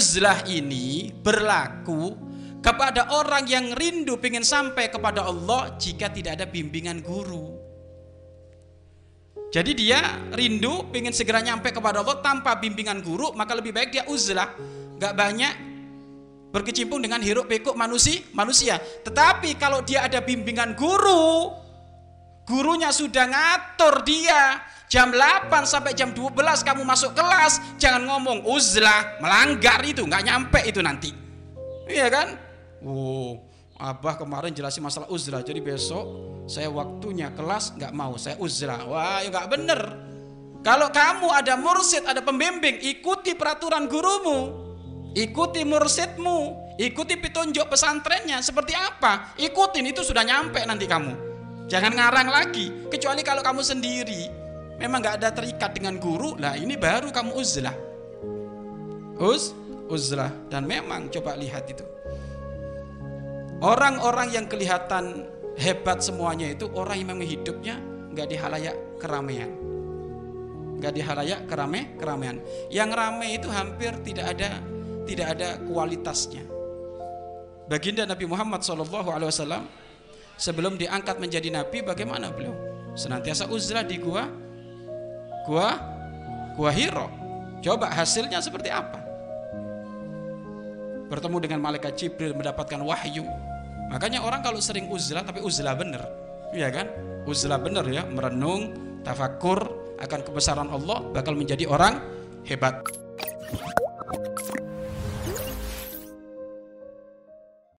uzlah ini berlaku kepada orang yang rindu ingin sampai kepada Allah jika tidak ada bimbingan guru. Jadi dia rindu ingin segera nyampe kepada Allah tanpa bimbingan guru, maka lebih baik dia uzlah, gak banyak berkecimpung dengan hiruk pikuk manusia, manusia. Tetapi kalau dia ada bimbingan guru, gurunya sudah ngatur dia jam 8 sampai jam 12 kamu masuk kelas jangan ngomong uzlah melanggar itu nggak nyampe itu nanti. Iya kan? Wow abah kemarin jelasin masalah uzlah jadi besok saya waktunya kelas nggak mau saya uzlah. Wah ya nggak bener. Kalau kamu ada mursid ada pembimbing ikuti peraturan gurumu ikuti mursidmu ikuti petunjuk pesantrennya seperti apa? Ikutin itu sudah nyampe nanti kamu. Jangan ngarang lagi kecuali kalau kamu sendiri memang nggak ada terikat dengan guru, lah ini baru kamu uzlah. Uz, uzlah dan memang coba lihat itu. Orang-orang yang kelihatan hebat semuanya itu orang yang memang hidupnya nggak di halayak keramaian. Nggak di halayak kerame, keramaian. Yang ramai itu hampir tidak ada tidak ada kualitasnya. Baginda Nabi Muhammad SAW sebelum diangkat menjadi nabi bagaimana beliau? Senantiasa uzlah di gua gua gua Hiro. Coba hasilnya seperti apa? Bertemu dengan malaikat Jibril mendapatkan wahyu. Makanya orang kalau sering uzlah tapi uzlah bener, iya kan? Uzlah bener ya, merenung, tafakur akan kebesaran Allah bakal menjadi orang hebat.